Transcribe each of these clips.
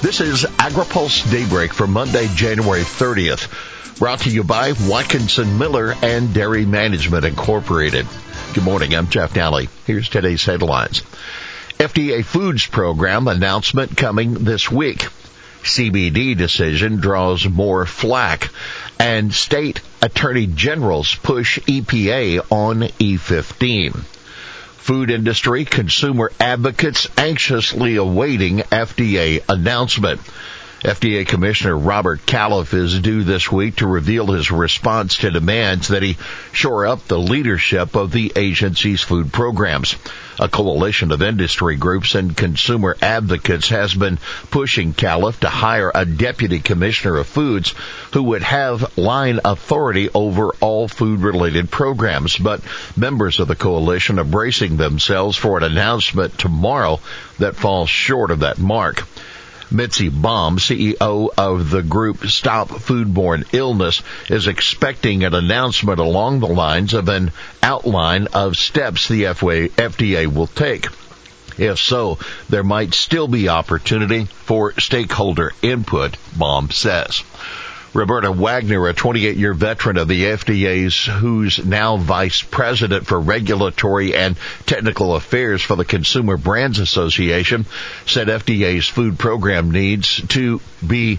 This is AgriPulse Daybreak for Monday, January 30th. Brought to you by Watkinson Miller and Dairy Management Incorporated. Good morning, I'm Jeff Daly. Here's today's headlines. FDA Foods Program announcement coming this week. CBD decision draws more flack and state attorney generals push EPA on E15 food industry consumer advocates anxiously awaiting FDA announcement. FDA Commissioner Robert Califf is due this week to reveal his response to demands that he shore up the leadership of the agency's food programs. A coalition of industry groups and consumer advocates has been pushing Califf to hire a deputy commissioner of foods who would have line authority over all food related programs. But members of the coalition are bracing themselves for an announcement tomorrow that falls short of that mark. Mitzi Baum, CEO of the group Stop Foodborne Illness, is expecting an announcement along the lines of an outline of steps the FDA will take. If so, there might still be opportunity for stakeholder input, Baum says. Roberta Wagner, a 28 year veteran of the FDA's, who's now vice president for regulatory and technical affairs for the Consumer Brands Association, said FDA's food program needs to be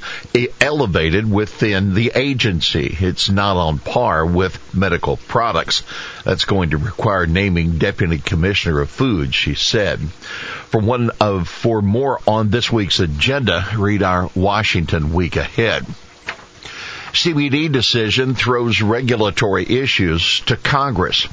elevated within the agency. It's not on par with medical products. That's going to require naming deputy commissioner of food, she said. For one of, for more on this week's agenda, read our Washington week ahead. CBD decision throws regulatory issues to Congress.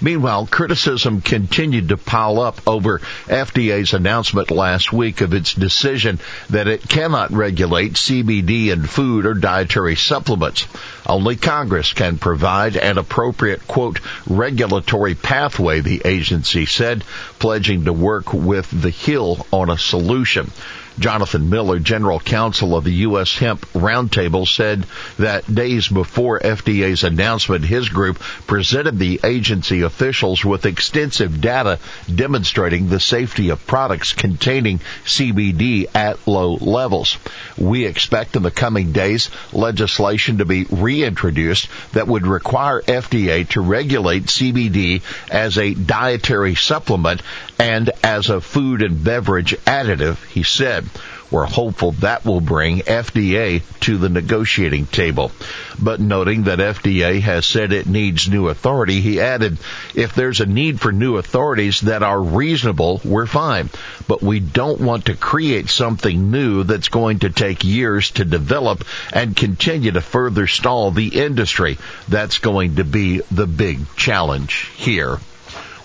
Meanwhile, criticism continued to pile up over FDA's announcement last week of its decision that it cannot regulate CBD in food or dietary supplements. Only Congress can provide an appropriate, quote, regulatory pathway, the agency said, pledging to work with the Hill on a solution. Jonathan Miller, general counsel of the U.S. Hemp Roundtable, said that days before FDA's announcement, his group presented the agency officials with extensive data demonstrating the safety of products containing CBD at low levels. We expect in the coming days legislation to be reintroduced that would require FDA to regulate CBD as a dietary supplement and as a food and beverage additive, he said. We're hopeful that will bring FDA to the negotiating table. But noting that FDA has said it needs new authority, he added, if there's a need for new authorities that are reasonable, we're fine. But we don't want to create something new that's going to take years to develop and continue to further stall the industry. That's going to be the big challenge here.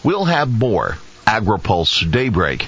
We'll have more AgriPulse Daybreak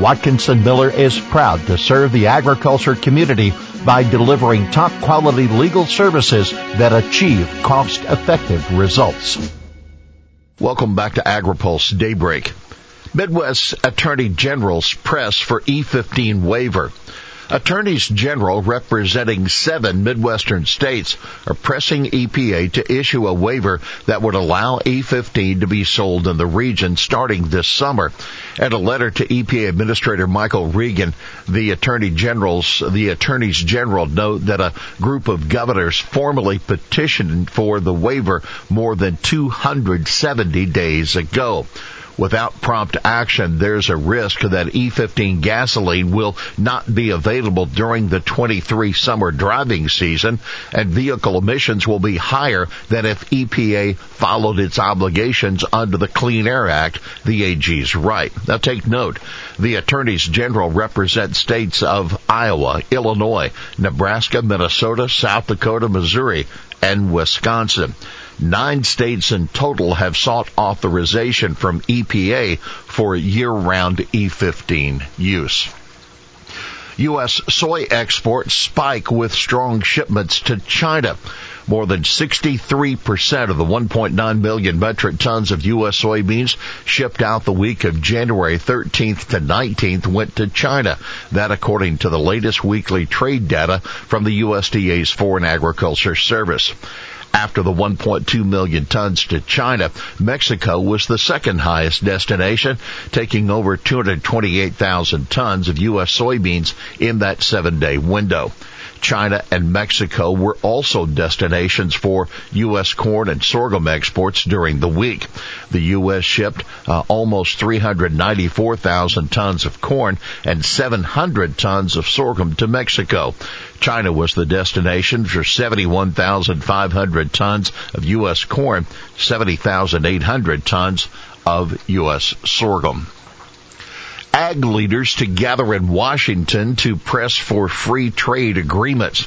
Watkinson Miller is proud to serve the agriculture community by delivering top quality legal services that achieve cost effective results. Welcome back to AgriPulse Daybreak. Midwest Attorney General's press for E15 waiver. Attorneys general representing seven Midwestern states are pressing EPA to issue a waiver that would allow E15 to be sold in the region starting this summer. And a letter to EPA Administrator Michael Regan, the Attorney General's, the Attorneys General note that a group of governors formally petitioned for the waiver more than 270 days ago without prompt action, there's a risk that E15 gasoline will not be available during the 23 summer driving season and vehicle emissions will be higher than if EPA followed its obligations under the Clean Air Act, the AG's write. Now take note, the attorneys general represent states of Iowa, Illinois, Nebraska, Minnesota, South Dakota, Missouri, and Wisconsin. Nine states in total have sought authorization from EPA for year-round E15 use. U.S. soy exports spike with strong shipments to China. More than 63% of the 1.9 million metric tons of U.S. soybeans shipped out the week of January 13th to 19th went to China. That according to the latest weekly trade data from the USDA's Foreign Agriculture Service. After the 1.2 million tons to China, Mexico was the second highest destination, taking over 228,000 tons of U.S. soybeans in that seven day window. China and Mexico were also destinations for U.S. corn and sorghum exports during the week. The U.S. shipped uh, almost 394,000 tons of corn and 700 tons of sorghum to Mexico. China was the destination for 71,500 tons of U.S. corn, 70,800 tons of U.S. sorghum ag leaders to gather in Washington to press for free trade agreements.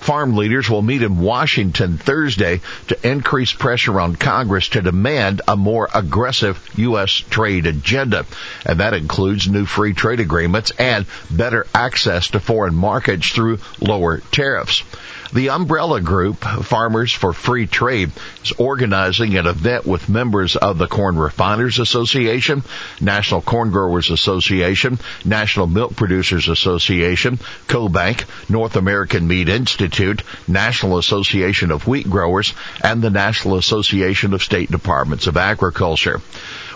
Farm leaders will meet in Washington Thursday to increase pressure on Congress to demand a more aggressive U.S. trade agenda. And that includes new free trade agreements and better access to foreign markets through lower tariffs. The umbrella group, Farmers for Free Trade, is organizing an event with members of the Corn Refiners Association, National Corn Growers Association, National Milk Producers Association, CoBank, North American Meat Institute, National Association of Wheat Growers, and the National Association of State Departments of Agriculture.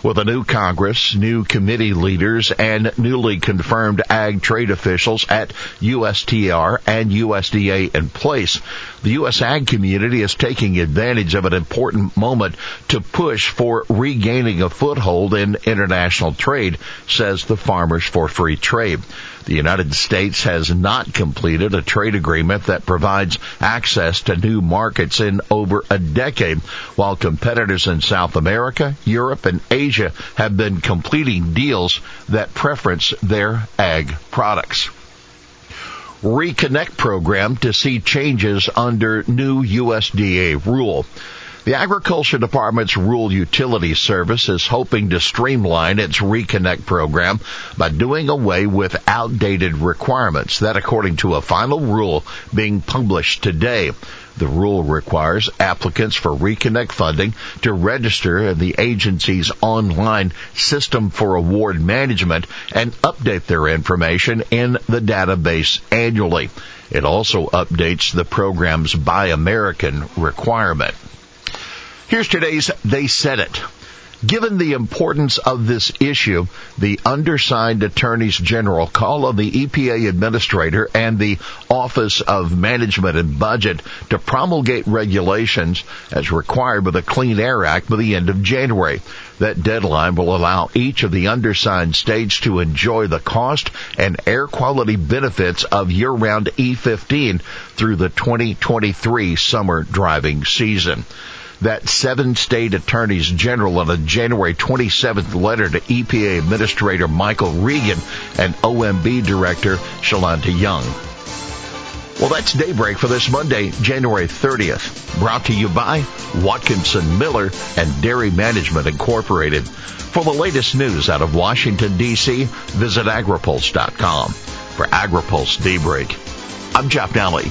With a new Congress, new committee leaders, and newly confirmed ag trade officials at USTR and USDA in place, the U.S. ag community is taking advantage of an important moment to push for regaining a foothold in international trade, says the Farmers for Free Trade. The United States has not completed a trade agreement that provides access to new markets in over a decade, while competitors in South America, Europe, and Asia have been completing deals that preference their ag products. Reconnect program to see changes under new USDA rule. The Agriculture Department's Rural Utility Service is hoping to streamline its Reconnect program by doing away with outdated requirements. That according to a final rule being published today. The rule requires applicants for Reconnect funding to register in the agency's online system for award management and update their information in the database annually. It also updates the program's Buy American requirement. Here's today's They Said It. Given the importance of this issue, the undersigned attorneys general call on the EPA administrator and the Office of Management and Budget to promulgate regulations as required by the Clean Air Act by the end of January. That deadline will allow each of the undersigned states to enjoy the cost and air quality benefits of year-round E15 through the 2023 summer driving season that seven state attorneys general in a January 27th letter to EPA Administrator Michael Regan and OMB Director Shalanda Young. Well, that's daybreak for this Monday, January 30th. Brought to you by Watkinson Miller and Dairy Management Incorporated. For the latest news out of Washington, D.C., visit agripulse.com. For AgriPulse Daybreak, I'm Jeff Daly.